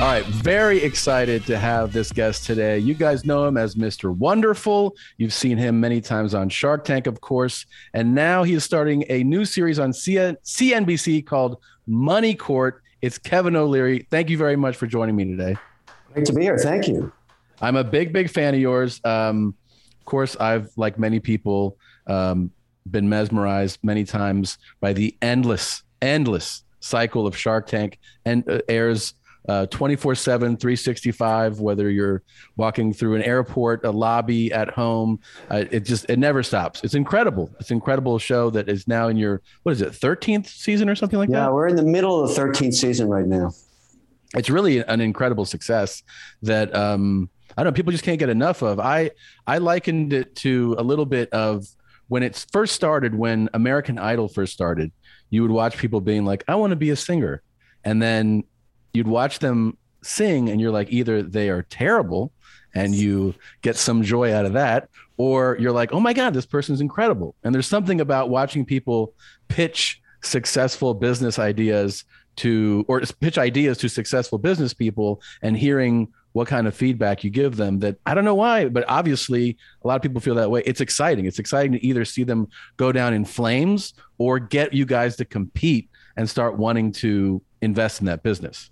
All right, very excited to have this guest today. You guys know him as Mr. Wonderful. You've seen him many times on Shark Tank, of course. And now he is starting a new series on CNBC called Money Court. It's Kevin O'Leary. Thank you very much for joining me today. Great to be here. Thank you. I'm a big, big fan of yours. Um, of course, I've, like many people, um, been mesmerized many times by the endless, endless cycle of Shark Tank and uh, airs uh, 24 7, 365, whether you're walking through an airport, a lobby, at home. Uh, it just, it never stops. It's incredible. It's an incredible show that is now in your, what is it, 13th season or something like yeah, that? Yeah, we're in the middle of the 13th season right now. It's really an incredible success that, um, I don't know, people just can't get enough of. I, I likened it to a little bit of when it first started, when American Idol first started, you would watch people being like, I want to be a singer. And then you'd watch them sing and you're like either they are terrible and you get some joy out of that or you're like oh my god this person's incredible and there's something about watching people pitch successful business ideas to or pitch ideas to successful business people and hearing what kind of feedback you give them that I don't know why, but obviously a lot of people feel that way. It's exciting. It's exciting to either see them go down in flames or get you guys to compete and start wanting to invest in that business.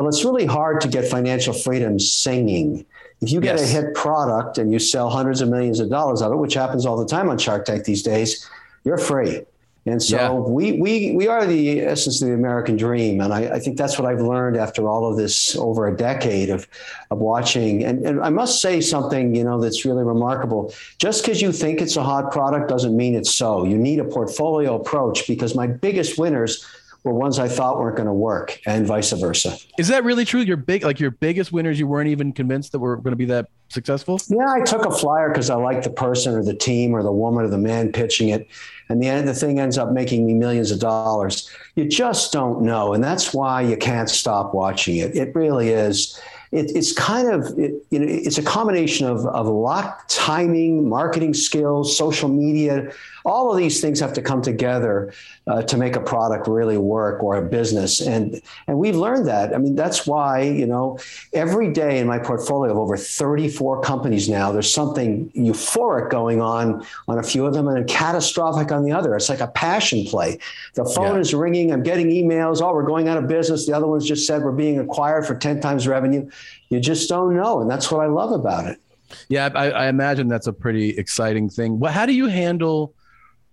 Well, it's really hard to get financial freedom singing. If you get yes. a hit product and you sell hundreds of millions of dollars of it, which happens all the time on Shark Tank these days, you're free. And so yeah. we, we, we are the essence of the American dream. And I, I, think that's what I've learned after all of this over a decade of, of watching. And, and I must say something, you know, that's really remarkable. Just because you think it's a hot product doesn't mean it's so. You need a portfolio approach because my biggest winners were ones I thought weren't going to work, and vice versa. Is that really true? Your big, like your biggest winners, you weren't even convinced that were going to be that successful? Yeah, I took a flyer because I liked the person or the team or the woman or the man pitching it, and the end the thing ends up making me millions of dollars. You just don't know, and that's why you can't stop watching it. It really is it, it's kind of it, you know it's a combination of of luck, timing, marketing skills, social media. All of these things have to come together uh, to make a product really work or a business, and and we've learned that. I mean, that's why you know every day in my portfolio of over 34 companies now, there's something euphoric going on on a few of them, and catastrophic on the other. It's like a passion play. The phone yeah. is ringing. I'm getting emails. Oh, we're going out of business. The other ones just said we're being acquired for 10 times revenue you just don't know. And that's what I love about it. Yeah, I, I imagine that's a pretty exciting thing. Well, how do you handle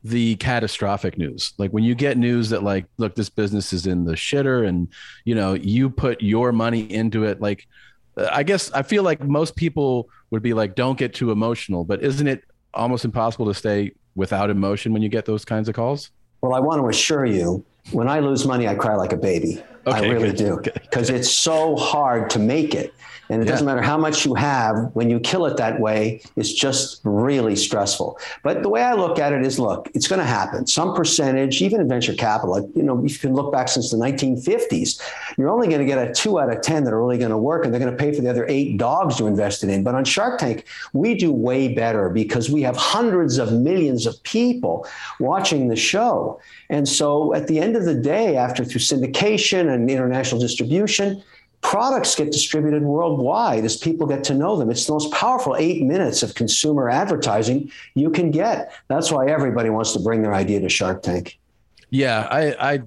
the catastrophic news? Like when you get news that like, look, this business is in the shitter, and you know you put your money into it. Like, I guess I feel like most people would be like, don't get too emotional. But isn't it almost impossible to stay without emotion when you get those kinds of calls? Well, I want to assure you, when I lose money, I cry like a baby. Okay, I really good. do because it's so hard to make it. And it yeah. doesn't matter how much you have, when you kill it that way, it's just really stressful. But the way I look at it is look, it's going to happen. Some percentage, even in venture capital, you know, if you can look back since the 1950s, you're only going to get a two out of 10 that are really going to work, and they're going to pay for the other eight dogs you invested in. But on Shark Tank, we do way better because we have hundreds of millions of people watching the show. And so at the end of the day, after through syndication and international distribution, products get distributed worldwide as people get to know them. It's the most powerful eight minutes of consumer advertising you can get. That's why everybody wants to bring their idea to Shark Tank. Yeah, I, I,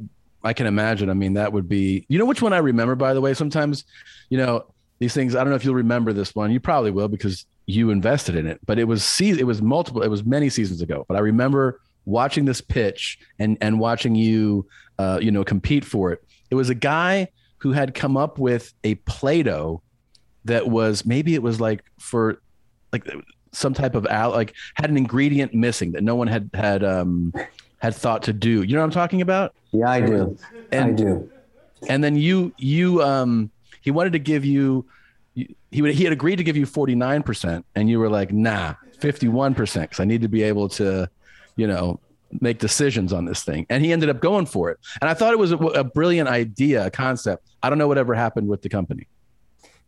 I can imagine. I mean, that would be. You know which one I remember, by the way. Sometimes, you know, these things. I don't know if you'll remember this one. You probably will because you invested in it. But it was se- It was multiple. It was many seasons ago. But I remember watching this pitch and and watching you, uh, you know, compete for it. It was a guy who had come up with a Play-Doh that was maybe it was like for like some type of al like had an ingredient missing that no one had had um had thought to do. You know what I'm talking about? Yeah, I do. And, I do. And then you you um he wanted to give you he would he had agreed to give you 49% and you were like, "Nah, 51% cuz I need to be able to, you know, make decisions on this thing. And he ended up going for it. And I thought it was a, a brilliant idea, a concept. I don't know whatever happened with the company.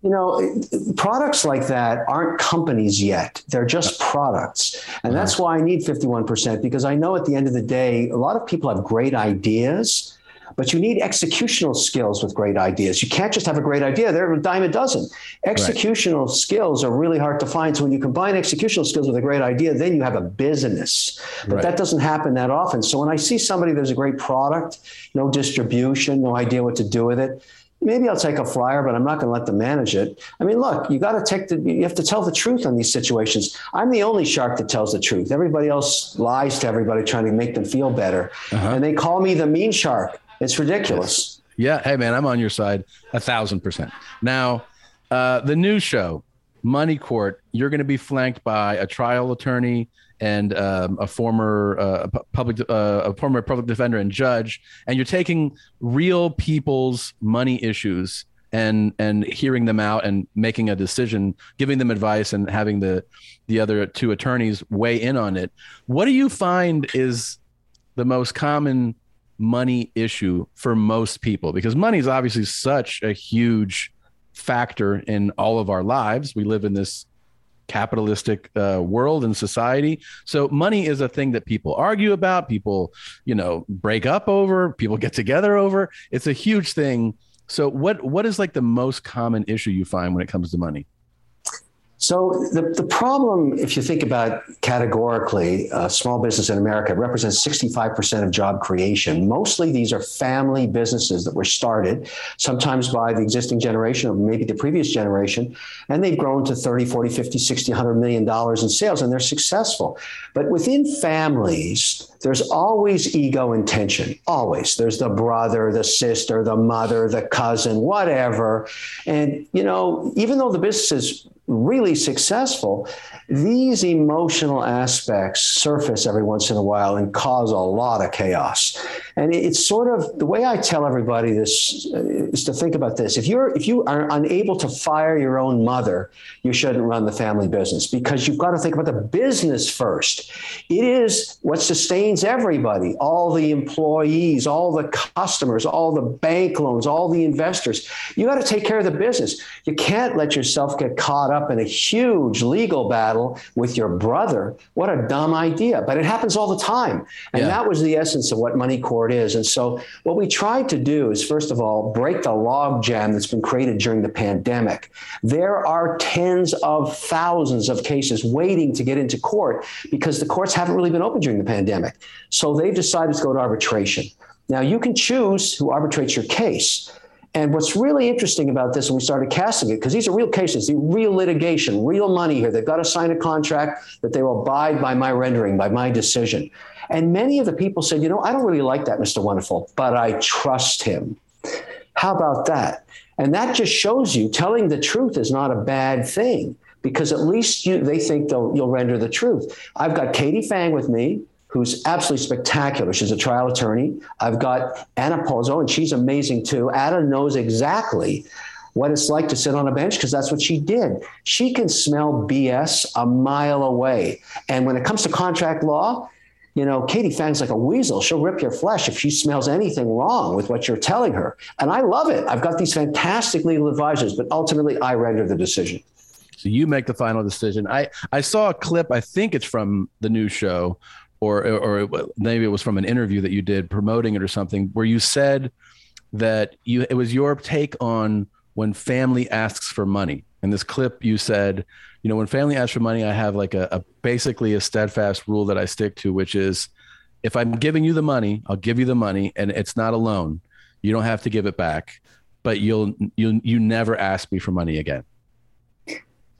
You know, products like that aren't companies yet. They're just products. And uh-huh. that's why I need 51% because I know at the end of the day, a lot of people have great ideas, but you need executional skills with great ideas. You can't just have a great idea. They're a dime a dozen. Executional right. skills are really hard to find. So when you combine executional skills with a great idea, then you have a business. But right. that doesn't happen that often. So when I see somebody there's a great product, no distribution, no idea what to do with it, maybe I'll take a flyer, but I'm not going to let them manage it. I mean, look, you got to take the, you have to tell the truth on these situations. I'm the only shark that tells the truth. Everybody else lies to everybody trying to make them feel better. Uh-huh. And they call me the mean shark. It's ridiculous. Yeah. Hey, man, I'm on your side a thousand percent. Now, uh, the new show, Money Court, you're going to be flanked by a trial attorney and um, a former uh, public uh, a former public defender and judge, and you're taking real people's money issues and and hearing them out and making a decision, giving them advice, and having the the other two attorneys weigh in on it. What do you find is the most common money issue for most people? Because money is obviously such a huge factor in all of our lives. We live in this capitalistic uh, world and society. So money is a thing that people argue about, people, you know, break up over, people get together over. It's a huge thing. So what what is like the most common issue you find when it comes to money? So the, the problem, if you think about categorically, uh, small business in America represents 65% of job creation. Mostly these are family businesses that were started, sometimes by the existing generation or maybe the previous generation, and they've grown to 30, 40, 50, 60, 100 million dollars in sales, and they're successful. But within families, there's always ego and tension. Always. There's the brother, the sister, the mother, the cousin, whatever. And, you know, even though the business is really successful, these emotional aspects surface every once in a while and cause a lot of chaos. And it's sort of the way I tell everybody this uh, is to think about this. If you're if you are unable to fire your own mother, you shouldn't run the family business because you've got to think about the business first. It is what sustains everybody, all the employees, all the customers, all the bank loans, all the investors. You got to take care of the business. You can't let yourself get caught up in a huge legal battle battle with your brother. What a dumb idea. But it happens all the time. And yeah. that was the essence of what Money Court is. And so what we tried to do is, first of all, break the logjam that's been created during the pandemic. There are tens of thousands of cases waiting to get into court because the courts haven't really been open during the pandemic. So they've decided to go to arbitration. Now, you can choose who arbitrates your case. And what's really interesting about this when we started casting it, because these are real cases, the real litigation, real money here. They've got to sign a contract that they will abide by my rendering, by my decision. And many of the people said, you know, I don't really like that, Mr. Wonderful, but I trust him. How about that? And that just shows you telling the truth is not a bad thing because at least you, they think you'll render the truth. I've got Katie Phang with me who's absolutely spectacular. She's a trial attorney. I've got Anna Pozzo, and she's amazing too. Anna knows exactly what it's like to sit on a bench because that's what she did. She can smell BS a mile away. And when it comes to contract law, you know, Katie Phang's like a weasel. She'll rip your flesh if she smells anything wrong with what you're telling her. And I love it. I've got these fantastic legal advisors, but ultimately I render the decision. So you make the final decision. I, I saw a clip, I think it's from the new show, or or maybe it was from an interview that you did promoting it or something where you said that you it was your take on when family asks for money. In this clip, you said, you know, when family asks for money, I have like a, a basically a steadfast rule that I stick to, which is if I'm giving you the money, I'll give you the money, and it's not a loan. You don't have to give it back, but you'll you you never ask me for money again.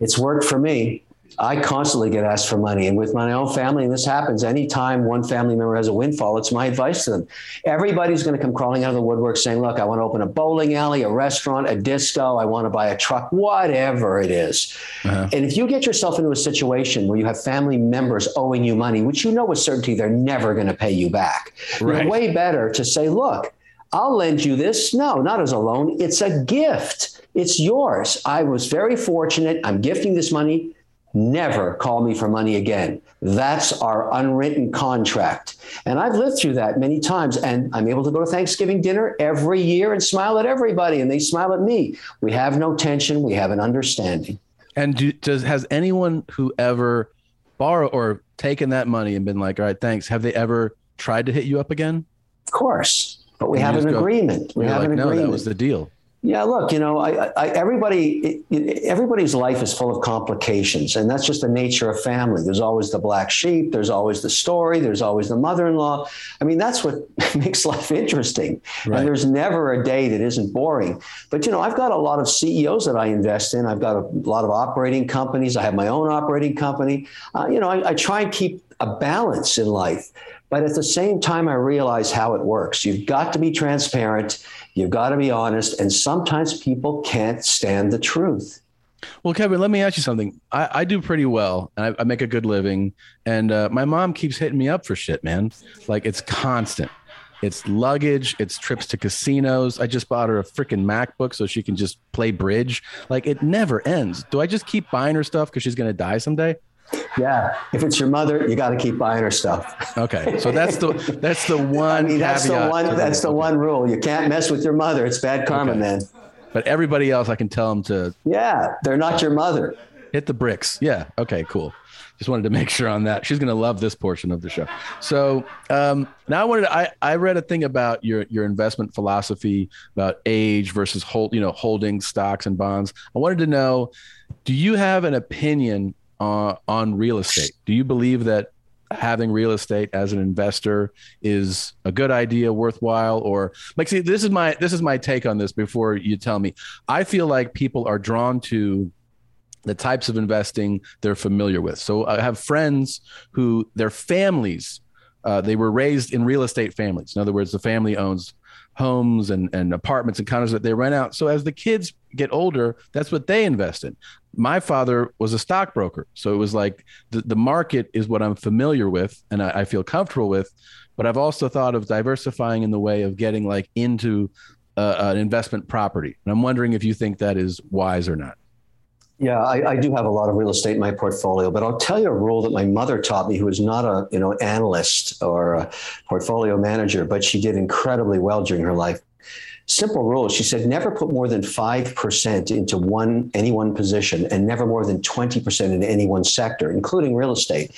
It's worked for me. I constantly get asked for money. And with my own family, and this happens anytime one family member has a windfall, it's my advice to them. Everybody's going to come crawling out of the woodwork saying, Look, I want to open a bowling alley, a restaurant, a disco, I want to buy a truck, whatever it is. Uh-huh. And if you get yourself into a situation where you have family members owing you money, which you know with certainty they're never going to pay you back, right. you're way better to say, Look, I'll lend you this. No, not as a loan. It's a gift. It's yours. I was very fortunate. I'm gifting this money never call me for money again. That's our unwritten contract. And I've lived through that many times. And I'm able to go to Thanksgiving dinner every year and smile at everybody, and they smile at me. We have no tension, we have an understanding. And do, does has anyone who ever borrowed or taken that money and been like, all right, thanks, have they ever tried to hit you up again? Of course. but we have an go, agreement. We have like, an agreement. No, that was the deal. Yeah, look, you know, I, I, everybody, everybody's life is full of complications, and that's just the nature of family. There's always the black sheep. There's always the story. There's always the mother-in-law. I mean, that's what makes life interesting. Right. And there's never a day that isn't boring. But you know, I've got a lot of CEOs that I invest in. I've got a lot of operating companies. I have my own operating company. Uh, you know, I, I try and keep a balance in life. But at the same time, I realize how it works. You've got to be transparent You've got to be honest. And sometimes people can't stand the truth. Well, Kevin, let me ask you something. I, I do pretty well and I, I make a good living. And uh, my mom keeps hitting me up for shit, man. Like it's constant. It's luggage, it's trips to casinos. I just bought her a freaking MacBook so she can just play bridge. Like it never ends. Do I just keep buying her stuff because she's going to die someday? Yeah, if it's your mother, you got to keep buying her stuff. Okay, so that's the that's the one. I mean, that's the one. That's the one rule. You can't mess with your mother. It's bad karma, okay. man. But everybody else, I can tell them to. Yeah, they're not your mother. Hit the bricks. Yeah. Okay. Cool. Just wanted to make sure on that. She's gonna love this portion of the show. So um, now I wanted. To, I I read a thing about your your investment philosophy about age versus hold you know holding stocks and bonds. I wanted to know, do you have an opinion uh, on real estate. Do you believe that having real estate as an investor is a good idea, worthwhile, or like? See, this is my this is my take on this. Before you tell me, I feel like people are drawn to the types of investing they're familiar with. So I have friends who their families uh, they were raised in real estate families. In other words, the family owns homes and, and apartments and condos that they rent out. So as the kids get older, that's what they invest in. My father was a stockbroker. So it was like the, the market is what I'm familiar with and I, I feel comfortable with. But I've also thought of diversifying in the way of getting like into uh, an investment property. And I'm wondering if you think that is wise or not. Yeah, I, I, do have a lot of real estate in my portfolio, but I'll tell you a rule that my mother taught me, who is not a you know analyst or a portfolio manager, but she did incredibly well during her life simple rule. She said never put more than 5% into one any one position and never more than 20% in any one sector, including real estate.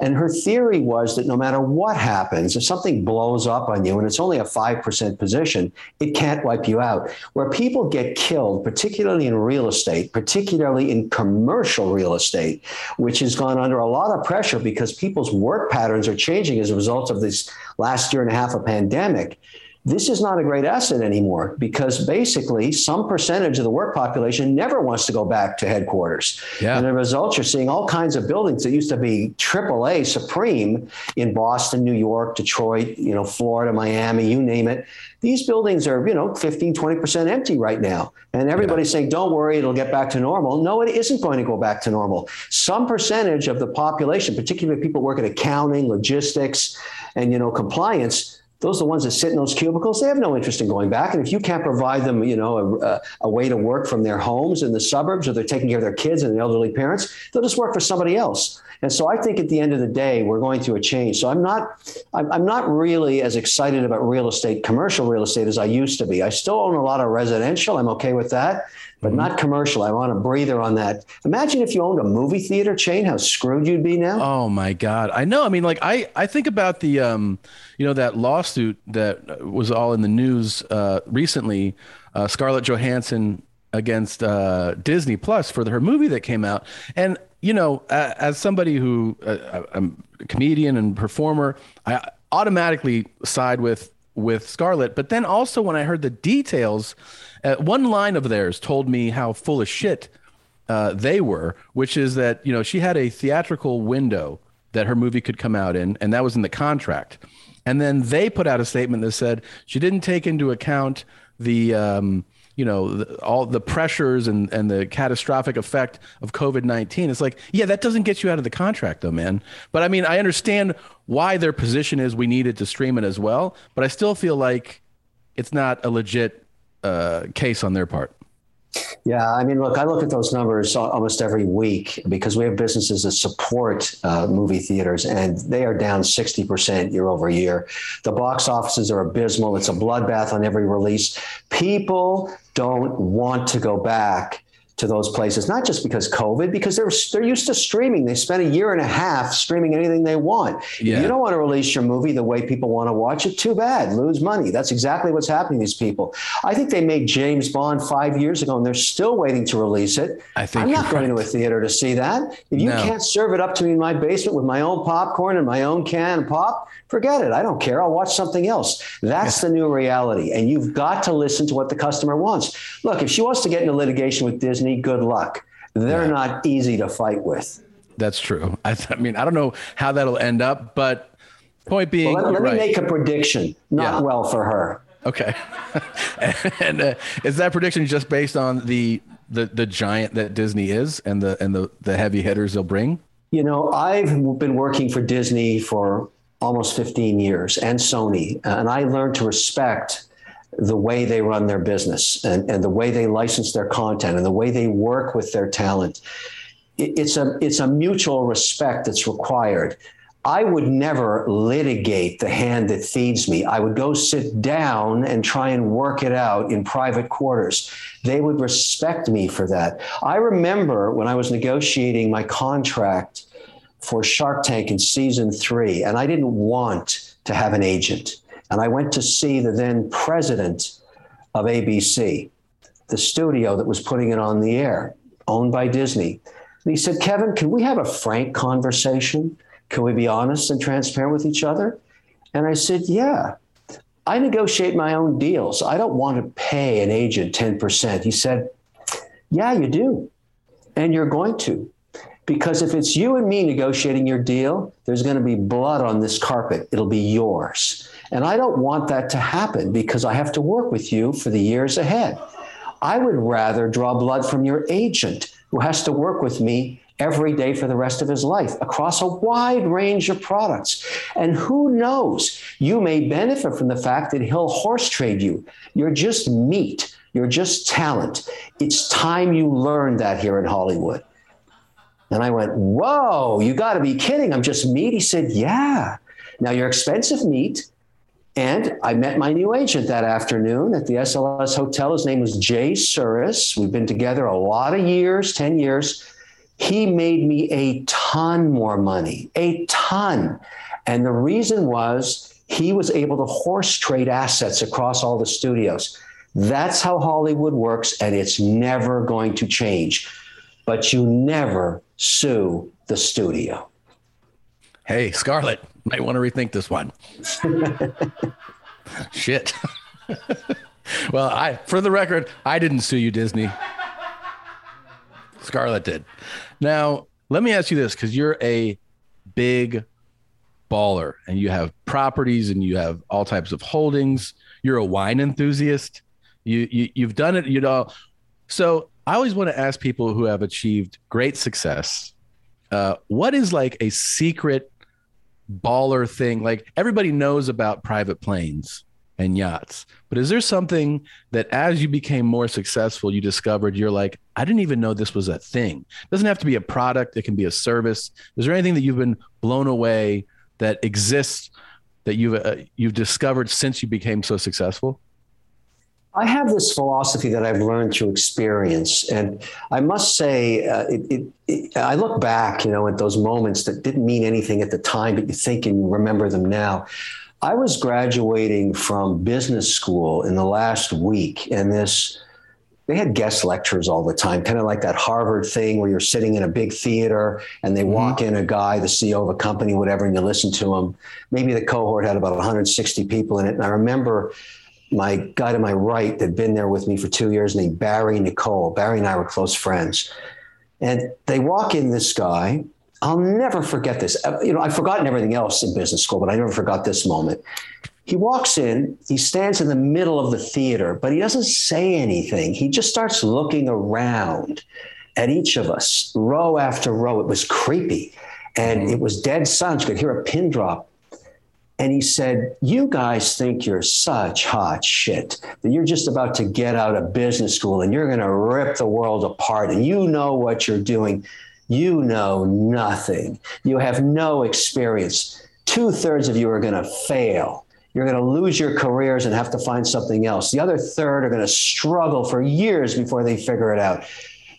And her theory was that no matter what happens, if something blows up on you and it's only a 5% position, it can't wipe you out. Where people get killed, particularly in real estate, particularly in commercial real estate, which has gone under a lot of pressure because people's work patterns are changing as a result of this last year and a half of pandemic this is not a great asset anymore because basically some percentage of the work population never wants to go back to headquarters. Yeah. And the result, you're seeing all kinds of buildings that used to be AAA supreme in Boston, New York, Detroit, you know, Florida, Miami, you name it. These buildings are, you know, 15, 20% empty right now. And everybody's yeah. saying, don't worry, it'll get back to normal. No, it isn't going to go back to normal. Some percentage of the population, particularly people working in accounting, logistics, and, you know, compliance, those are the ones that sit in those cubicles. They have no interest in going back. And if you can't provide them, you know, a, a, way to work from their homes in the suburbs, or they're taking care of their kids and the elderly parents, they'll just work for somebody else. And so I think at the end of the day, we're going through a change. So I'm not, I'm not really as excited about real estate, commercial real estate, as I used to be. I still own a lot of residential. I'm okay with that but mm-hmm. not commercial. I want a breather on that. Imagine if you owned a movie theater chain, how screwed you'd be now. Oh my God. I know. I mean, like I, I think about the, um, you know, that lawsuit that was all in the news uh, recently, uh, Scarlett Johansson against uh, Disney Plus for the, her movie that came out. And, you know, uh, as somebody who uh, I'm a comedian and performer, I automatically side with with Scarlett. But then also when I heard the details, uh, one line of theirs told me how full of shit uh, they were, which is that you know she had a theatrical window that her movie could come out in, and that was in the contract. And then they put out a statement that said she didn't take into account the um, you know the, all the pressures and and the catastrophic effect of COVID nineteen. It's like yeah, that doesn't get you out of the contract though, man. But I mean, I understand why their position is we needed to stream it as well, but I still feel like it's not a legit uh, case on their part. Yeah, I mean, look, I look at those numbers almost every week because we have businesses that support uh, movie theaters, and they are down 60% year over year. The box offices are abysmal. It's a bloodbath on every release. People don't want to go back to those places, not just because COVID, because they're they're used to streaming. They spent a year and a half streaming anything they want. Yeah. If you don't want to release your movie the way people want to watch it, too bad. Lose money. That's exactly what's happening to these people. I think they made James Bond five years ago, and they're still waiting to release it. I think I'm not going right. to a theater to see that. If you no. can't serve it up to me in my basement with my own popcorn and my own can of pop, forget it. I don't care. I'll watch something else. That's the new reality, and you've got to listen to what the customer wants. Look, if she wants to get into litigation with Disney good luck. They're yeah. not easy to fight with. That's true. I, th- I, mean, I don't know how that'll end up, but point being, well, let, let right. me make a prediction. Not yeah. well for her. Okay. and uh, is that prediction just based on the, the the giant that Disney is and the and the the heavy hitters they'll bring? You know, I've been working for Disney for almost 15 years and Sony, and I learned to respect the way they run their business and, and the way they license their content and the way they work with their talent. it's a it's a mutual respect that's required. I would never litigate the hand that feeds me. I would go sit down and try and work it out in private quarters. They would respect me for that. I remember when I was negotiating my contract for Shark Tank in season three, and I didn't want to have an agent. And I went to see the then president of ABC, the studio that was putting it on the air, owned by Disney. And he said, Kevin, can we have a frank conversation? Can we be honest and transparent with each other? And I said, Yeah. I negotiate my own deals. I don't want to pay an agent 10%. He said, Yeah, you do. And you're going to. Because if it's you and me negotiating your deal, there's going to be blood on this carpet. It'll be yours. And I don't want that to happen because I have to work with you for the years ahead. I would rather draw blood from your agent who has to work with me every day for the rest of his life across a wide range of products. And who knows, you may benefit from the fact that he'll horse trade you. You're just meat, you're just talent. It's time you learn that here in Hollywood. And I went, Whoa, you got to be kidding. I'm just meat. He said, Yeah. Now you're expensive meat. And I met my new agent that afternoon at the SLS Hotel. His name was Jay Sures. We've been together a lot of years, 10 years. He made me a ton more money, a ton. And the reason was he was able to horse trade assets across all the studios. That's how Hollywood works, and it's never going to change. But you never sue the studio. Hey, Scarlett, might want to rethink this one. Shit. well, I for the record, I didn't sue you, Disney. Scarlett did. Now, let me ask you this because you're a big baller and you have properties and you have all types of holdings. You're a wine enthusiast. You, you you've done it, you know. So I always want to ask people who have achieved great success, uh, what is like a secret baller thing. Like everybody knows about private planes and yachts, but is there something that as you became more successful, you discovered you're like, I didn't even know this was a thing. It doesn't have to be a product, it can be a service. Is there anything that you've been blown away that exists that you've uh, you've discovered since you became so successful? I have this philosophy that I've learned through experience, and I must say, uh, it, it, it, I look back, you know, at those moments that didn't mean anything at the time, but you think and remember them now. I was graduating from business school in the last week, and this they had guest lectures all the time, kind of like that Harvard thing where you're sitting in a big theater and they mm-hmm. walk in a guy, the CEO of a company, whatever, and you listen to him. Maybe the cohort had about 160 people in it, and I remember my guy to my right that had been there with me for two years named Barry Nicole. Barry and I were close friends. And they walk in this guy. I'll never forget this. Uh, you know, I've forgotten everything else in business school, but I never forgot this moment. He walks in, he stands in the middle of the theater, but he doesn't say anything. He just starts looking around at each of us, row after row. It was creepy. And mm-hmm. it was dead silence. You could hear a pin drop and he said, You guys think you're such hot shit that you're just about to get out of business school and you're going to rip the world apart and you know what you're doing. You know nothing. You have no experience. Two thirds of you are going to fail. You're going to lose your careers and have to find something else. The other third are going to struggle for years before they figure it out.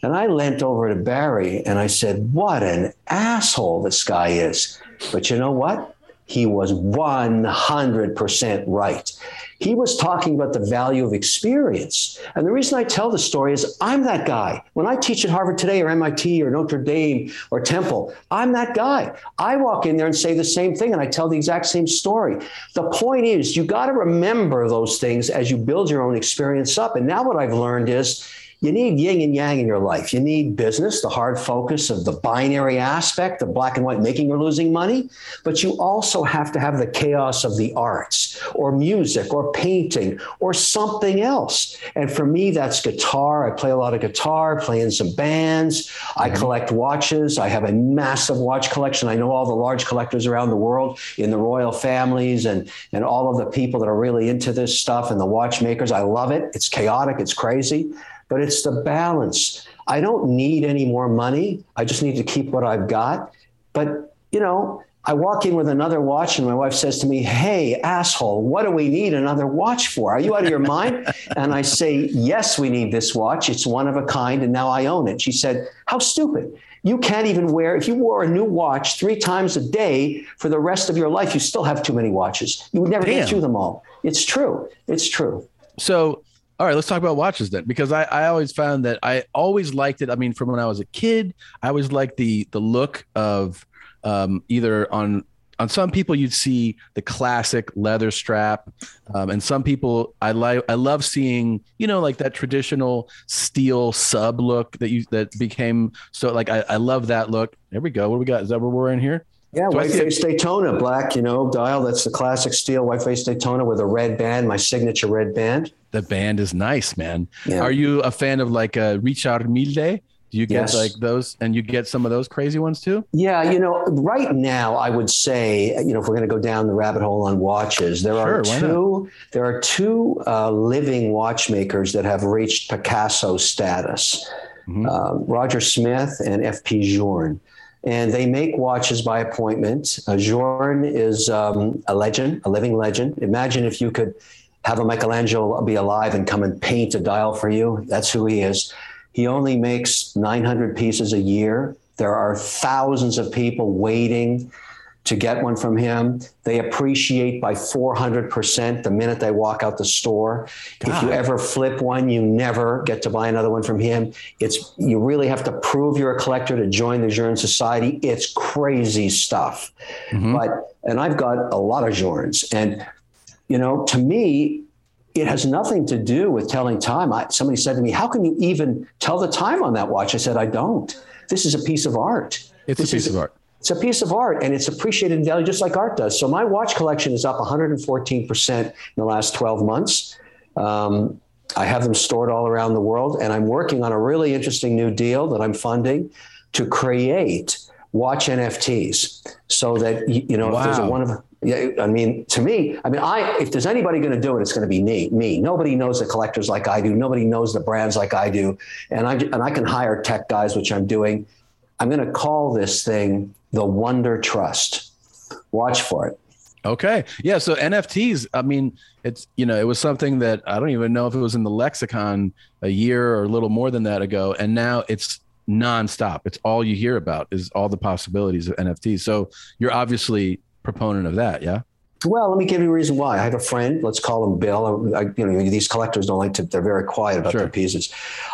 And I leant over to Barry and I said, What an asshole this guy is. But you know what? He was 100% right. He was talking about the value of experience. And the reason I tell the story is I'm that guy. When I teach at Harvard today or MIT or Notre Dame or Temple, I'm that guy. I walk in there and say the same thing and I tell the exact same story. The point is, you got to remember those things as you build your own experience up. And now what I've learned is, you need yin and yang in your life. You need business, the hard focus of the binary aspect of black and white, making or losing money. But you also have to have the chaos of the arts or music or painting or something else. And for me, that's guitar. I play a lot of guitar, play in some bands. Mm-hmm. I collect watches. I have a massive watch collection. I know all the large collectors around the world in the royal families and, and all of the people that are really into this stuff and the watchmakers. I love it. It's chaotic, it's crazy but it's the balance. I don't need any more money. I just need to keep what I've got. But, you know, I walk in with another watch and my wife says to me, Hey, asshole, what do we need another watch for? Are you out of your mind? and I say, Yes, we need this watch. It's one of a kind. And now I own it. She said, How stupid. You can't even wear, if you wore a new watch three times a day for the rest of your life, you still have too many watches. You would never Damn. get through them all. It's true. It's true. So all right, let's talk about watches then, because I, I always found that I always liked it. I mean, from when I was a kid, I always liked the the look of um, either on on some people you'd see the classic leather strap, um, and some people I like I love seeing you know like that traditional steel sub look that you that became so like I, I love that look. There we go. What do we got? Is that what we're in here? Yeah, so white face Daytona, black, you know, dial. That's the classic steel white face Daytona with a red band, my signature red band. The band is nice, man. Yeah. Are you a fan of like a Richard Mille? Do you get yes. like those and you get some of those crazy ones too? Yeah, you know, right now I would say, you know, if we're going to go down the rabbit hole on watches, there sure, are two there are two uh, living watchmakers that have reached Picasso status. Mm-hmm. Um, Roger Smith and FP Journe and they make watches by appointment. Uh, Journe is um, a legend, a living legend. Imagine if you could have a Michelangelo be alive and come and paint a dial for you. That's who he is. He only makes 900 pieces a year. There are thousands of people waiting to get one from him. They appreciate by 400% the minute they walk out the store. God. If you ever flip one, you never get to buy another one from him. It's you really have to prove you're a collector to join the Journe Society. It's crazy stuff. Mm-hmm. But and I've got a lot of Journes and you know, to me it has nothing to do with telling time. I, somebody said to me, "How can you even tell the time on that watch?" I said, "I don't. This is a piece of art. It's this a piece of art." It's a piece of art and it's appreciated in value just like art does. So my watch collection is up 114% in the last 12 months. Um, I have them stored all around the world, and I'm working on a really interesting new deal that I'm funding to create watch NFTs so that you know wow. if there's a one of yeah, I mean, to me, I mean, I if there's anybody going to do it, it's going to be me. Me. Nobody knows the collectors like I do. Nobody knows the brands like I do, and I and I can hire tech guys, which I'm doing. I'm going to call this thing the Wonder Trust. Watch for it. Okay. Yeah. So NFTs, I mean, it's, you know, it was something that I don't even know if it was in the lexicon a year or a little more than that ago. And now it's nonstop. It's all you hear about is all the possibilities of NFTs. So you're obviously proponent of that. Yeah. Well, let me give you a reason why. I have a friend. Let's call him Bill. I, you know, these collectors don't like to. They're very quiet about sure. their pieces.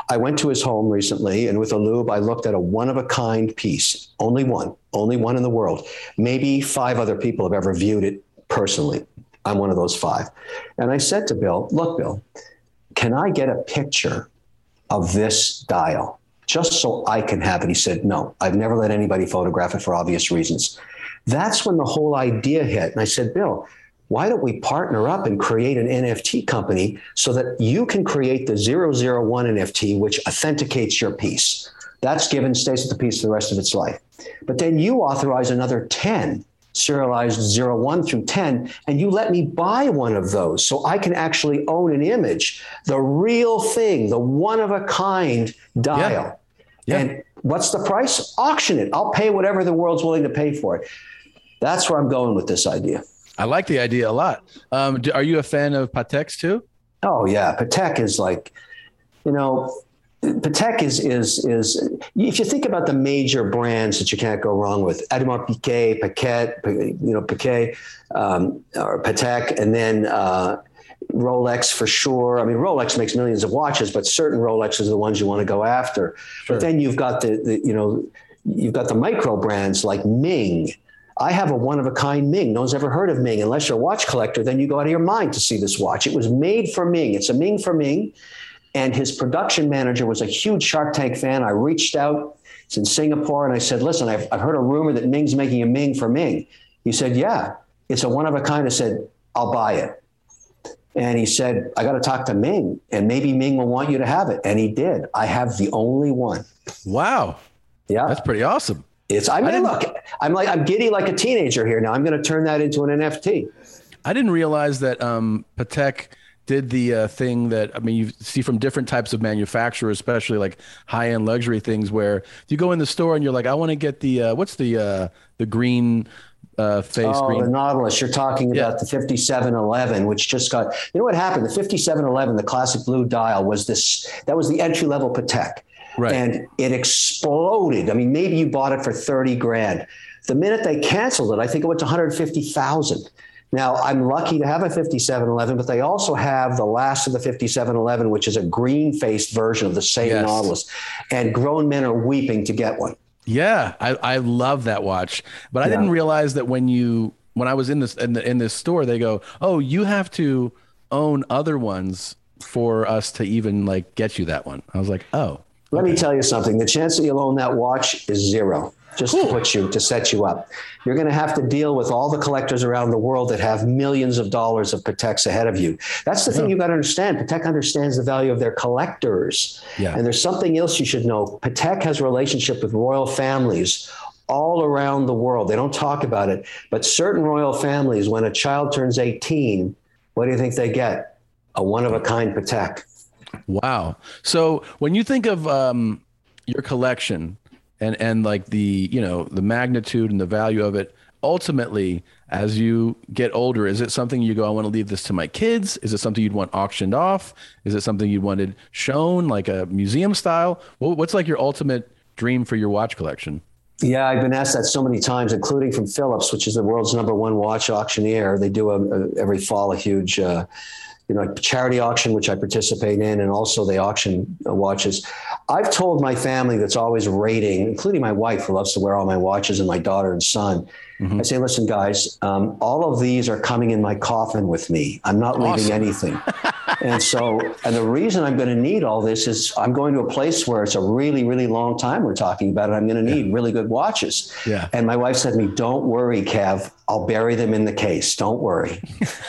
I went to his home recently, and with a loupe, I looked at a one of a kind piece. Only one. Only one in the world. Maybe five other people have ever viewed it personally. I'm one of those five. And I said to Bill, "Look, Bill, can I get a picture of this dial just so I can have it?" He said, "No, I've never let anybody photograph it for obvious reasons." That's when the whole idea hit. And I said, Bill, why don't we partner up and create an NFT company so that you can create the 001 NFT, which authenticates your piece? That's given, stays with the piece for the rest of its life. But then you authorize another 10 serialized 01 through 10, and you let me buy one of those so I can actually own an image, the real thing, the one of a kind dial. Yeah. Yeah. And what's the price? Auction it. I'll pay whatever the world's willing to pay for it. That's where I'm going with this idea. I like the idea a lot. Um, do, are you a fan of Pateks too? Oh yeah, Patek is like, you know, Patek is is is if you think about the major brands that you can't go wrong with, Audemars Piguet, Paquet, you know Paquet, um, or Patek, and then uh, Rolex for sure. I mean, Rolex makes millions of watches, but certain Rolexes are the ones you want to go after. Sure. But then you've got the, the you know you've got the micro brands like Ming. I have a one of a kind Ming. No one's ever heard of Ming. Unless you're a watch collector, then you go out of your mind to see this watch. It was made for Ming. It's a Ming for Ming. And his production manager was a huge Shark Tank fan. I reached out, it's in Singapore, and I said, Listen, I've, I've heard a rumor that Ming's making a Ming for Ming. He said, Yeah, it's a one of a kind. I said, I'll buy it. And he said, I got to talk to Ming, and maybe Ming will want you to have it. And he did. I have the only one. Wow. Yeah. That's pretty awesome. It's I mean, I look, I'm like I'm giddy like a teenager here now. I'm going to turn that into an NFT. I didn't realize that um, Patek did the uh, thing that I mean you see from different types of manufacturers, especially like high end luxury things, where you go in the store and you're like, I want to get the uh, what's the uh, the green uh, face oh, green. the Nautilus. You're talking yeah. about the 5711, which just got. You know what happened? The 5711, the classic blue dial, was this. That was the entry level Patek. Right. And it exploded. I mean, maybe you bought it for 30 grand. The minute they canceled it, I think it went to 150,000. Now, I'm lucky to have a 5711, but they also have the last of the 5711, which is a green faced version of the same yes. Nautilus. And grown men are weeping to get one. Yeah, I, I love that watch. But I yeah. didn't realize that when you when I was in this in, the, in this store, they go, "Oh, you have to own other ones for us to even like get you that one." I was like, "Oh." Let me tell you something. The chance that you'll own that watch is zero just cool. to put you to set you up. You're going to have to deal with all the collectors around the world that have millions of dollars of Pateks ahead of you. That's the yeah. thing you got to understand. Patek understands the value of their collectors. Yeah. And there's something else you should know. Patek has a relationship with royal families all around the world. They don't talk about it, but certain royal families, when a child turns 18, what do you think they get? A one of a kind Patek. Wow. So when you think of um, your collection and and like the you know the magnitude and the value of it, ultimately as you get older, is it something you go, I want to leave this to my kids? Is it something you'd want auctioned off? Is it something you'd wanted shown like a museum style? What's like your ultimate dream for your watch collection? Yeah, I've been asked that so many times, including from Phillips, which is the world's number one watch auctioneer. They do a, a, every fall a huge uh, you know, charity auction, which I participate in, and also they auction watches. I've told my family that's always rating, including my wife, who loves to wear all my watches, and my daughter and son. Mm-hmm. I say, listen, guys, um, all of these are coming in my coffin with me. I'm not awesome. leaving anything. and so, and the reason I'm going to need all this is I'm going to a place where it's a really, really long time we're talking about it. I'm going to need yeah. really good watches. Yeah. And my wife said to me, don't worry, Kev, I'll bury them in the case. Don't worry.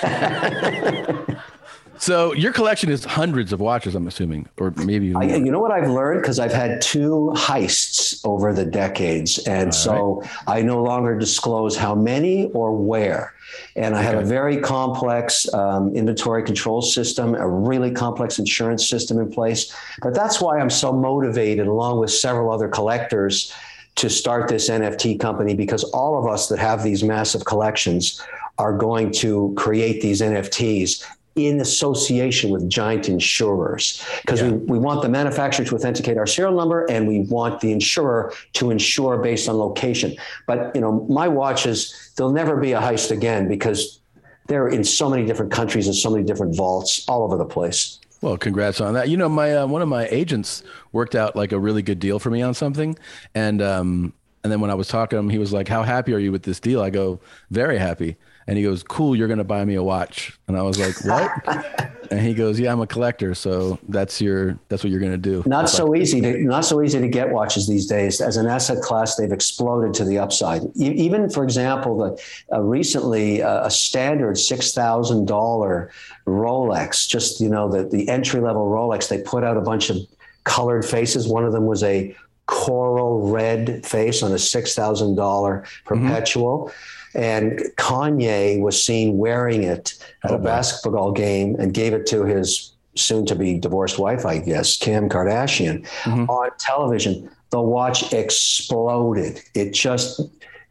So your collection is hundreds of watches, I'm assuming, or maybe. I, you know what I've learned because I've had two heists over the decades, and All so right. I no longer disclose how many or where. And I okay. have a very complex um, inventory control system, a really complex insurance system in place. But that's why I'm so motivated, along with several other collectors, to start this NFT company because all of us that have these massive collections are going to create these NFTs in association with giant insurers because yeah. we, we want the manufacturer to authenticate our serial number and we want the insurer to insure based on location. But you know, my watches, there'll never be a heist again because they're in so many different countries and so many different vaults all over the place. Well, congrats on that. You know, my uh, one of my agents worked out like a really good deal for me on something, and um, and then when I was talking to him, he was like, "How happy are you with this deal?" I go, "Very happy." And he goes, "Cool, you're gonna buy me a watch." And I was like, "What?" and he goes, "Yeah, I'm a collector, so that's your that's what you're gonna do." Not so like, easy to not so easy to get watches these days. As an asset class, they've exploded to the upside. Even, for example, the uh, recently uh, a standard six thousand dollar Rolex, just you know the the entry level Rolex, they put out a bunch of colored faces. One of them was a coral red face on a six thousand dollar mm-hmm. perpetual. Mm-hmm and Kanye was seen wearing it at oh, a basketball game and gave it to his soon to be divorced wife, I guess, Kim Kardashian, mm-hmm. on television. The watch exploded. It just,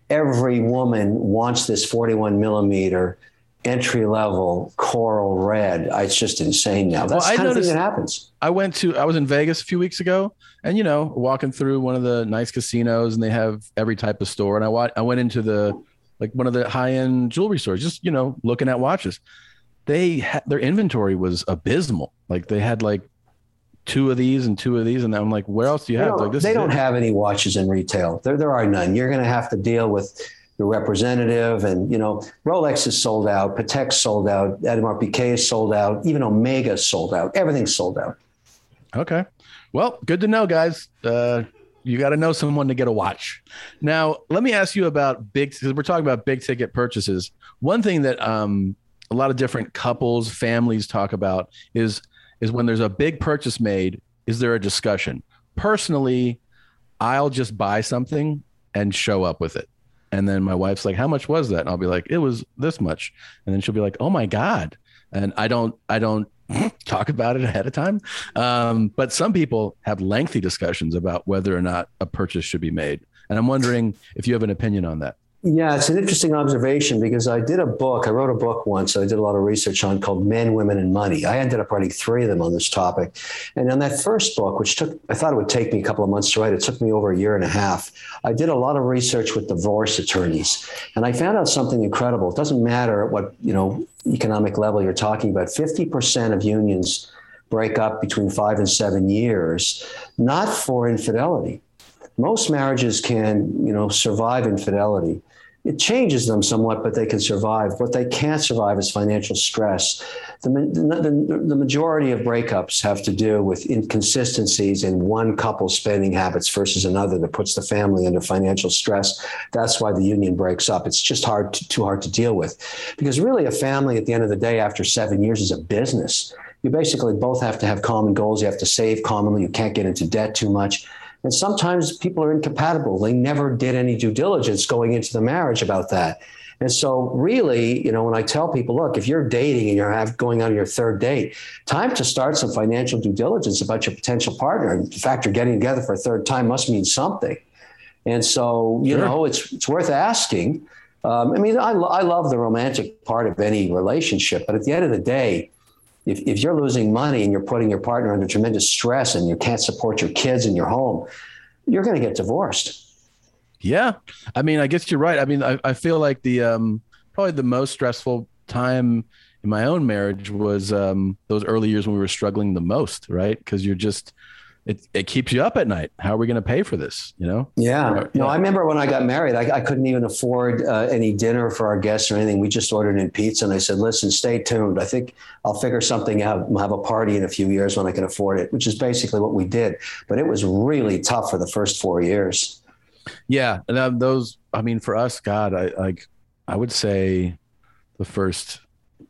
every woman wants this 41 millimeter entry level coral red. It's just insane now. That's well, of thing that happens. I went to I was in Vegas a few weeks ago, and you know, walking through one of the nice casinos, and they have every type of store. And I I went into the like one of the high end jewelry stores, just you know, looking at watches. They had their inventory was abysmal. Like they had like two of these and two of these, and I'm like, where else do you have? Like this they don't it. have any watches in retail. There there are none. You're going to have to deal with your representative, and you know, Rolex is sold out, Patek sold out, Audemars Piguet is sold out, even Omega sold out. Everything's sold out. Okay, well, good to know, guys. Uh, you got to know someone to get a watch. Now, let me ask you about big because we're talking about big ticket purchases. One thing that um, a lot of different couples, families talk about is is when there's a big purchase made. Is there a discussion? Personally, I'll just buy something and show up with it. And then my wife's like, "How much was that?" And I'll be like, "It was this much." And then she'll be like, "Oh my god!" And I don't, I don't talk about it ahead of time. Um, but some people have lengthy discussions about whether or not a purchase should be made. And I'm wondering if you have an opinion on that. Yeah, it's an interesting observation because I did a book. I wrote a book once. I did a lot of research on called Men, Women, and Money. I ended up writing three of them on this topic. And on that first book, which took, I thought it would take me a couple of months to write, it took me over a year and a half. I did a lot of research with divorce attorneys, and I found out something incredible. It doesn't matter what you know economic level you're talking about. Fifty percent of unions break up between five and seven years, not for infidelity most marriages can, you know, survive infidelity. It changes them somewhat, but they can survive. What they can't survive is financial stress. The, the, the majority of breakups have to do with inconsistencies in one couple's spending habits versus another that puts the family under financial stress. That's why the union breaks up. It's just hard, to, too hard to deal with. Because really, a family at the end of the day, after seven years, is a business. You basically both have to have common goals. You have to save commonly. You can't get into debt too much and sometimes people are incompatible. They never did any due diligence going into the marriage about that. And so, really, you know, when I tell people, look, if you're dating and you're have, going on your third date, time to start some financial due diligence about your potential partner. In fact, you're getting together for a third time must mean something. And so, you sure. know, it's it's worth asking. Um, I mean, I, I love the romantic part of any relationship, but at the end of the day, if, if you're losing money and you're putting your partner under tremendous stress and you can't support your kids in your home, you're going to get divorced. Yeah. I mean, I guess you're right. I mean, I, I feel like the, um, probably the most stressful time in my own marriage was, um, those early years when we were struggling the most, right? Cause you're just, it, it keeps you up at night. How are we going to pay for this? You know? Yeah. No, I remember when I got married, I, I couldn't even afford uh, any dinner for our guests or anything. We just ordered in pizza. And I said, listen, stay tuned. I think I'll figure something out. We'll have a party in a few years when I can afford it, which is basically what we did. But it was really tough for the first four years. Yeah. And um, those, I mean, for us, God, I like, I would say the first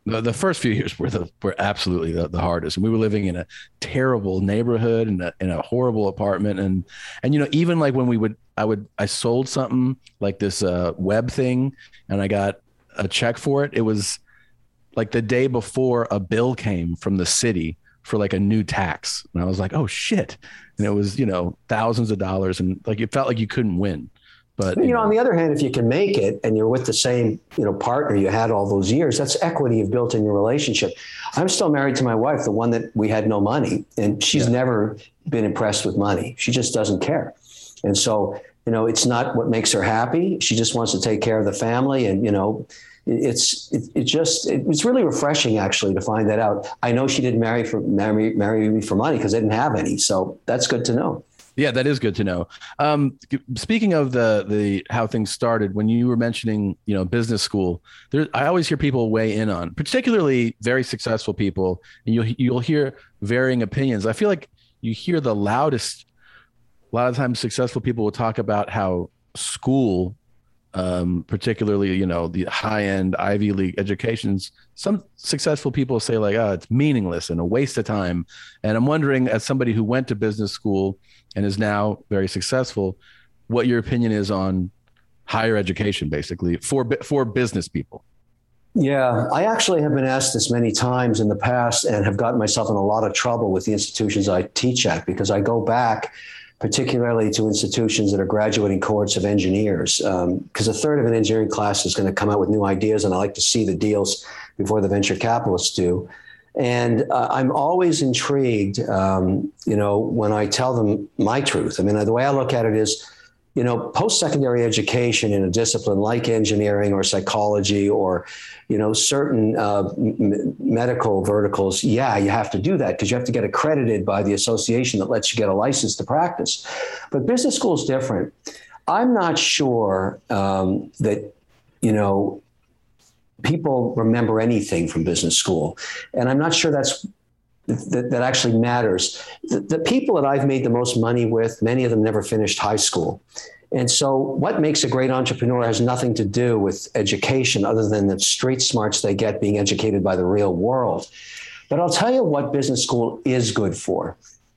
the, the first few years were the were absolutely the, the hardest. And we were living in a terrible neighborhood and in a horrible apartment. And and you know, even like when we would I would I sold something like this uh, web thing and I got a check for it. It was like the day before a bill came from the city for like a new tax. And I was like, oh shit. And it was, you know, thousands of dollars. And like it felt like you couldn't win. But you, know, on the other hand, if you can make it and you're with the same you know partner you had all those years, that's equity you've built in your relationship. I'm still married to my wife, the one that we had no money, and she's yeah. never been impressed with money. She just doesn't care, and so you know it's not what makes her happy. She just wants to take care of the family, and you know it's it, it just it, it's really refreshing actually to find that out. I know she didn't marry for marry marry me for money because they didn't have any, so that's good to know. Yeah, that is good to know. Um, speaking of the the how things started, when you were mentioning you know business school, there I always hear people weigh in on, particularly very successful people, and you'll you'll hear varying opinions. I feel like you hear the loudest. A lot of times, successful people will talk about how school um, particularly you know the high end Ivy League educations. Some successful people say like, "Oh, it's meaningless and a waste of time." And I'm wondering, as somebody who went to business school and is now very successful, what your opinion is on higher education, basically for for business people. Yeah, I actually have been asked this many times in the past and have gotten myself in a lot of trouble with the institutions I teach at because I go back particularly to institutions that are graduating cohorts of engineers, because um, a third of an engineering class is going to come out with new ideas, and I like to see the deals before the venture capitalists do. And uh, I'm always intrigued, um, you know, when I tell them my truth. I mean, the way I look at it is, you know, post-secondary education in a discipline like engineering or psychology or, you know, certain uh, m- medical verticals, yeah, you have to do that because you have to get accredited by the association that lets you get a license to practice. But business school is different. I'm not sure um, that, you know, people remember anything from business school. And I'm not sure that's that, that actually matters. The, the, people that I've made the most money with, many of them never finished high school. And so, what makes a great entrepreneur has nothing to do with education other than the street smarts they get being educated by the real world. But I'll tell you what business school is good for.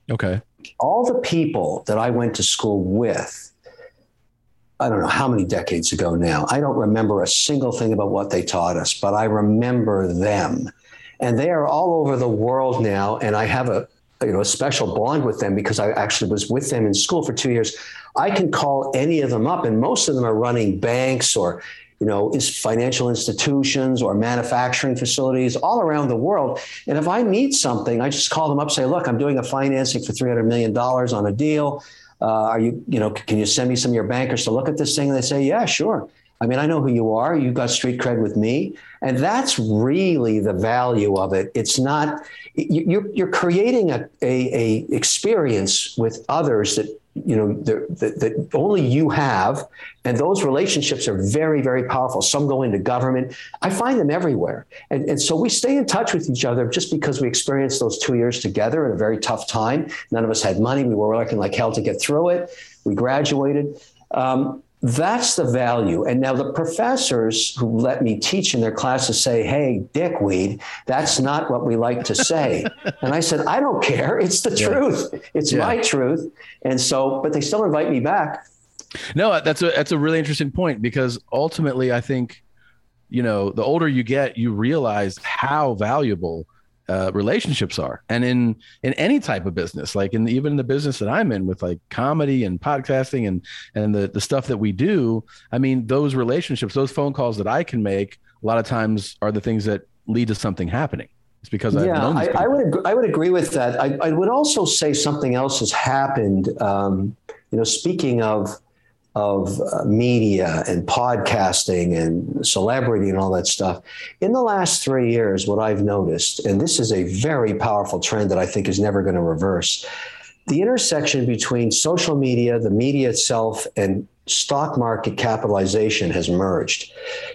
Okay. All the people that I went to school with, I don't know how many decades ago now. I don't remember a single thing about what they taught us, but I remember them. And they are all over the world now. And I have a you know a special bond with them because I actually was with them in school for two years. I can call any of them up, and most of them are running banks or you know, financial institutions or manufacturing facilities all around the world. And if I need something, I just call them up, say, look, I'm doing a financing for $300 million on a deal. Uh, are you, you know, can you send me some of your bankers to look at this thing? And they say, yeah, sure. I mean, I know who you are. You've got street cred with me. And that's really the value of it. It's not, you're, you're creating a, a, a experience with others that you know that, that only you have and those relationships are very very powerful. Some go into government. I find them everywhere. And, and so we stay in touch with each other just because we experienced those two years together at a very tough time. None of us had money. We were working like hell to get through it. We graduated. Um, that's the value. And now the professors who let me teach in their classes say, hey, dickweed, that's not what we like to say. and I said, I don't care. It's the yeah. truth. It's yeah. my truth. And so, but they still invite me back. No, that's a that's a really interesting point because ultimately I think, you know, the older you get, you realize how valuable uh, relationships are and in in any type of business like in the, even the business that i'm in with like comedy and podcasting and and the, the stuff that we do i mean those relationships those phone calls that i can make a lot of times are the things that lead to something happening it's because I've yeah, I, I, would agree, I would agree with that. I, I would also say something else has happened. Um, you know, speaking of of uh, media and podcasting and celebrity and all that stuff. In the last three years, what I've noticed, and this is a very powerful trend that I think is never going to reverse, the intersection between social media, the media itself, and stock market capitalization has merged.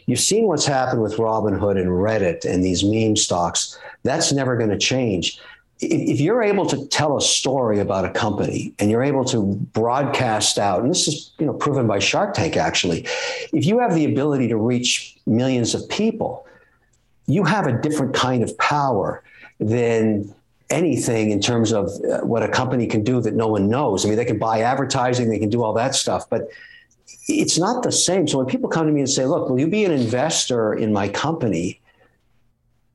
You've seen what's happened with Robinhood and Reddit and these meme stocks. That's never going to change if you're able to tell a story about a company and you're able to broadcast out, and this is you know proven by Shark Tank actually, if you have the ability to reach millions of people, you have a different kind of power than anything in terms of uh, what a company can do that no one knows. I mean, they can buy advertising, they can do all that stuff, but it's not the same. So when people come to me and say, "Look, will you be an investor in my company?"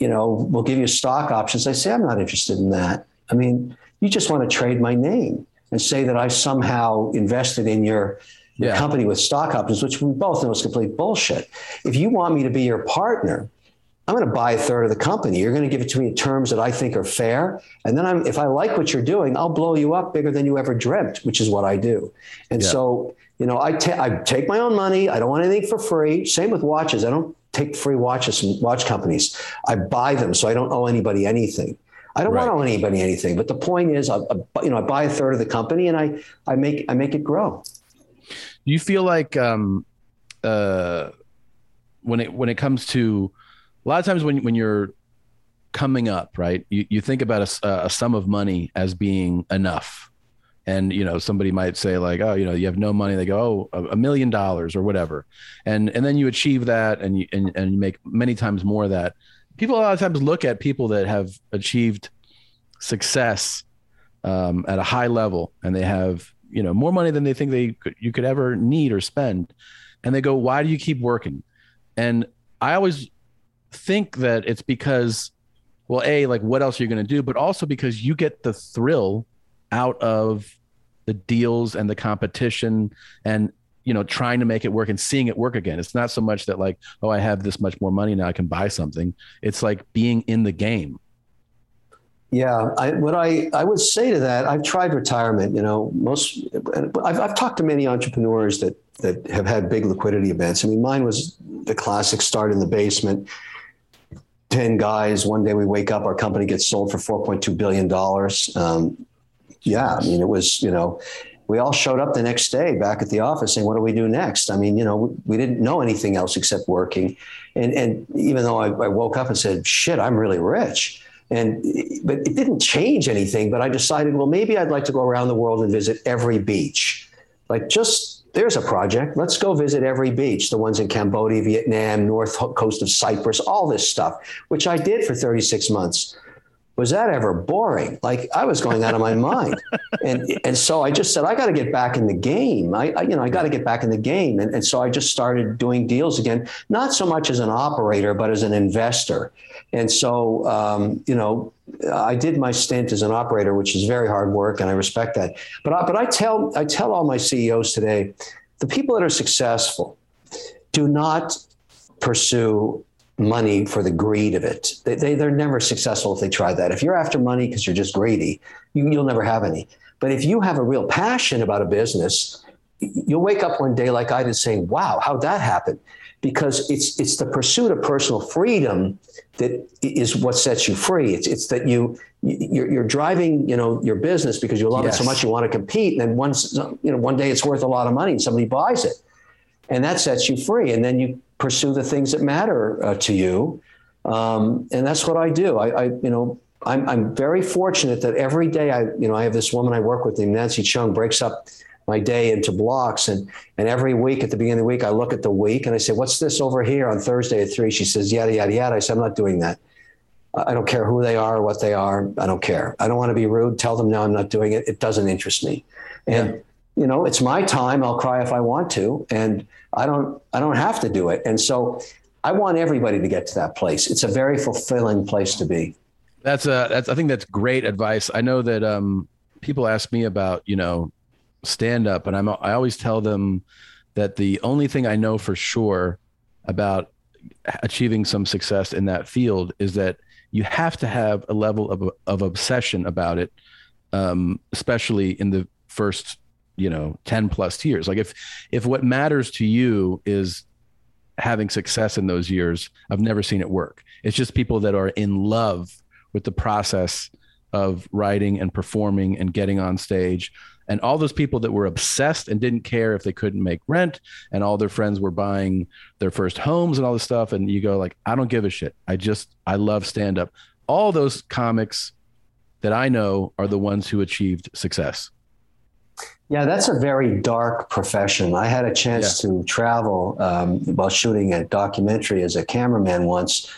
You know, we'll give you stock options. I say, I'm not interested in that. I mean, you just want to trade my name and say that I somehow invested in your, your yeah. company with stock options, which we both know is complete bullshit. If you want me to be your partner, I'm going to buy a third of the company. You're going to give it to me in terms that I think are fair. And then I'm, if I like what you're doing, I'll blow you up bigger than you ever dreamt, which is what I do. And yeah. so, you know, I, ta- I take my own money. I don't want anything for free. Same with watches. I don't take free watches from watch companies. I buy them, so I don't owe anybody anything. I don't right. want to owe anybody anything. But the point is, I, I, you know, I buy a third of the company and I, I make, I make it grow. You feel like, um, uh, when it when it comes to a lot of times when when you're coming up, right, you, you think about a, a sum of money as being enough and you know somebody might say like oh you know you have no money. They go oh a million dollars or whatever. And and then you achieve that and you and, and you make many times more of that. People a lot of times look at people that have achieved success um, at a high level and they have you know more money than they think they could, you could ever need or spend. And they go why do you keep working? And i always think that it's because well a like what else are you going to do? But also because you get the thrill out of the deals and the competition and you know trying to make it work and seeing it work again it's not so much that like oh i have this much more money now i can buy something it's like being in the game yeah, I, what I, I would say to that, I've tried retirement. You know, most I've, I've talked to many entrepreneurs that that have had big liquidity events. I mean, mine was the classic start in the basement. 10 guys, one day we wake up, our company gets sold for $4.2 billion. Um, yeah, I mean, it was, you know, we all showed up the next day back at the office saying, what do we do next? I mean, you know, we didn't know anything else except working. And, and even though I, I woke up and said, shit, I'm really rich. And, but it didn't change anything. But I decided, well, maybe I'd like to go around the world and visit every beach. Like just there's a project. Let's go visit every beach, the ones in Cambodia, Vietnam, north coast of Cyprus, all this stuff, which I did for 36 months. Was that ever boring? Like I was going out of my mind. And, and so I just said, I got to get back in the game. I, I you know, I got to get back in the game. And, and so I just started doing deals again, not so much as an operator, but as an investor. And so, um, you know, I did my stint as an operator, which is very hard work, and I respect that. But I, but I tell I tell all my CEOs today, the people that are successful, do not pursue money for the greed of it. They, they they're never successful if they try that. If you're after money because you're just greedy, you, you'll never have any. But if you have a real passion about a business, you'll wake up one day like I did, saying, "Wow, how'd that happen?" because it's it's the pursuit of personal freedom that is what sets you free. It's it's that you you're, you're driving you know your business because you love yes. it so much you want to compete, and then once you know one day it's worth a lot of money and somebody buys it, and that sets you free, and then you pursue the things that matter uh, to you, um, and that's what I do. I, I you know. I'm, I'm very fortunate that every day I, you know, I have this woman I work with named Nancy Chung breaks up my day into blocks. And, and every week at the beginning of the week, I look at the week and I say, what's this over here on Thursday at three? She says, yada, yada, yada. I said, I'm not doing that. I don't care who they are or what they are. I don't care. I don't want to be rude. Tell them no, I'm not doing it. It doesn't interest me. And, yeah. You know, it's my time. I'll cry if I want to. And I don't, I don't have to do it. And so I want everybody to get to that place. It's a very fulfilling place to be. That's a, that's, I think that's great advice. I know that, um, people ask me about, you know, stand up and I'm I always tell them that the only thing I know for sure about achieving some success in that field is that you have to have a level of of obsession about it um, especially in the first you know 10 plus years. Like if if what matters to you is having success in those years i've never seen it work. It's just people that are in love with the process of writing and performing and getting on stage. And all those people that were obsessed and didn't care if they couldn't make rent and all their friends were buying their first homes and all this stuff and you go like i don't give a shit. I just i love stand up all those comics that i know are the ones who achieved success yeah that's a very dark profession i had a chance yeah. to travel um, while shooting a documentary as a cameraman once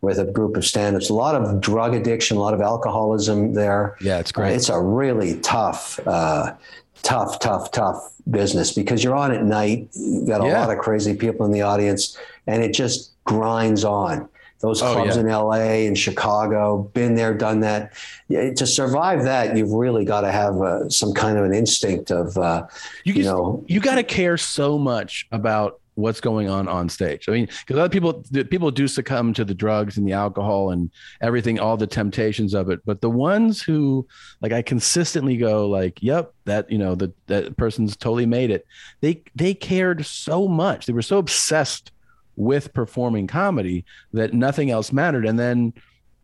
with a group of stand-ups. A lot of drug addiction, a lot of alcoholism there. Yeah, it's great. Uh, it's a really tough, uh, tough, tough, tough business because you're on at night. You got a yeah. lot of crazy people in the audience, and it just grinds on. Those oh, clubs yeah. in LA and Chicago, been there, done that. Yeah, to survive that, you've really got to have uh, some kind of an instinct of, uh, you, you know, you got to care so much about what's going on on stage. I mean, because other people people do succumb to the drugs and the alcohol and everything, all the temptations of it. But the ones who like I consistently go like, "Yep, that you know that that person's totally made it." They they cared so much. They were so obsessed with performing comedy that nothing else mattered. And then,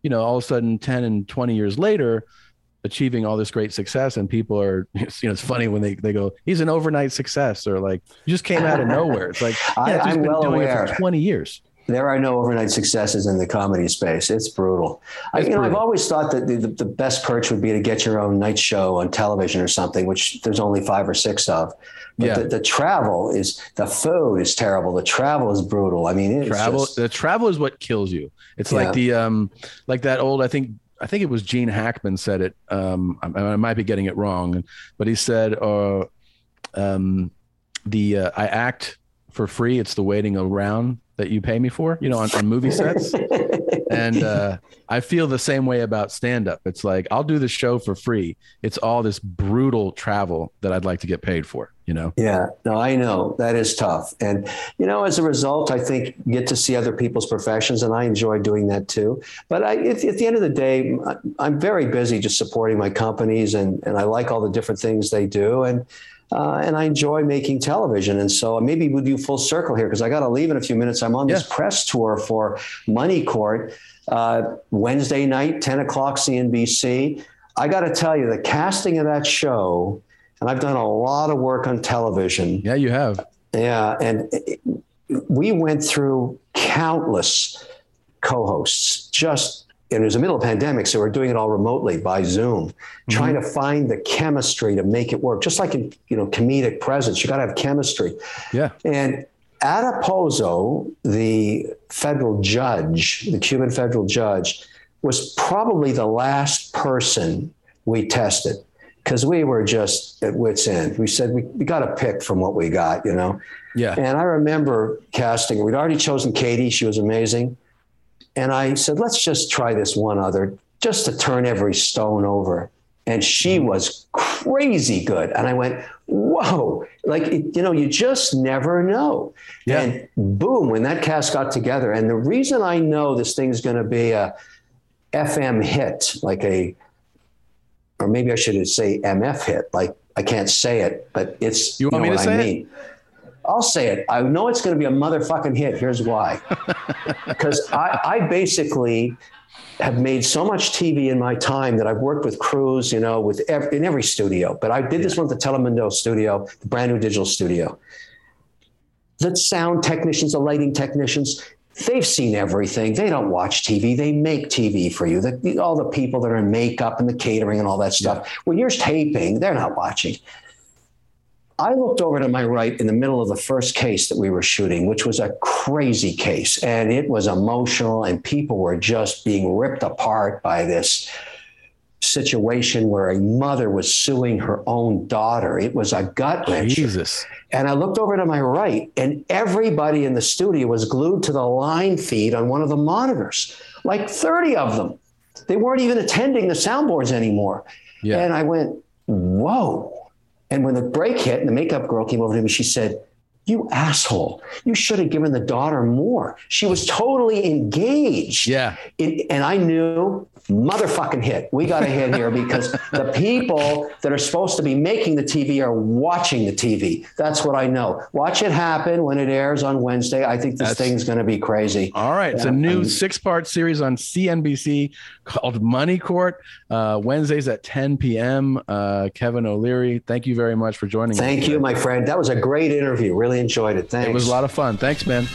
you know, all of a sudden, ten and twenty years later achieving all this great success and people are you know it's funny when they, they go he's an overnight success or like you just came out of nowhere it's like yeah, I, am well aware. 20 years there are no overnight successes in the comedy space. It's brutal. I, you know, I've always thought that the, the best perch would be to get your own night show on television or something, which there's only five or six of. But yeah. the, the travel is the food is terrible. The travel is brutal. I mean, travel. Just, the travel is what kills you. It's yeah. like the um, like that old. I think I think it was Gene Hackman said it. Um, I, I, might be getting it wrong, but he said, uh, um, "The uh, I act for free. It's the waiting around that you pay me for, you know, on, on movie sets. and uh, I feel the same way about stand up. It's like I'll do the show for free. It's all this brutal travel that I'd like to get paid for, you know? Yeah, no, I know that is tough. And, you know, as a result, I think get to see other people's professions and I enjoy doing that too. But I, at, at the end of the day, I'm very busy just supporting my companies and, and I like all the different things they do. And, uh, and I enjoy making television. And so maybe we'll do full circle here because I got to leave in a few minutes. I'm on yeah. this press tour for Money Court uh, Wednesday night, 10 o'clock CNBC. I got to tell you, the casting of that show, and I've done a lot of work on television. Yeah, you have. Yeah. And it, we went through countless co hosts, just it was the middle of the pandemic, so we're doing it all remotely by Zoom, mm-hmm. trying to find the chemistry to make it work. Just like in you know comedic presence, you got to have chemistry. Yeah. And Ada Pozo, the federal judge, the Cuban federal judge, was probably the last person we tested because we were just at wits end. We said we, we got to pick from what we got, you know. Yeah. And I remember casting. We'd already chosen Katie; she was amazing. And I said, let's just try this one other just to turn every stone over. And she mm-hmm. was crazy good. And I went, whoa, like, you know, you just never know. Yeah. And boom, when that cast got together. And the reason I know this thing's going to be a FM hit, like a, or maybe I should say MF hit, like I can't say it, but it's, you want you know me to say I mean. it? I'll say it. I know it's going to be a motherfucking hit. Here's why. Because I, I basically have made so much TV in my time that I've worked with crews, you know, with every, in every studio. But I did this one at the Telemundo studio, the brand new digital studio. The sound technicians, the lighting technicians, they've seen everything. They don't watch TV. They make TV for you. The, all the people that are in makeup and the catering and all that stuff. When you're taping, they're not watching. I looked over to my right in the middle of the first case that we were shooting, which was a crazy case. And it was emotional, and people were just being ripped apart by this situation where a mother was suing her own daughter. It was a gut wrench. Jesus. And I looked over to my right, and everybody in the studio was glued to the line feed on one of the monitors, like 30 of them. They weren't even attending the soundboards anymore. Yeah. And I went, whoa and when the break hit and the makeup girl came over to me, she said, You asshole. You should have given the daughter more. She was totally engaged. Yeah. and I knew motherfucking hit. We got a hit here because the people that are supposed to be making the TV are watching the TV. That's what I know. Watch it happen when it airs on Wednesday. I think this That's, thing's going to be crazy. All right. It's a new six part series on CNBC called Money Court. Uh, Wednesdays at 10 p.m. Uh, Kevin O'Leary, thank you very much for joining us. Thank you, my friend. That was a great interview really enjoyed it. Thanks. It was a lot of fun. Thanks, man.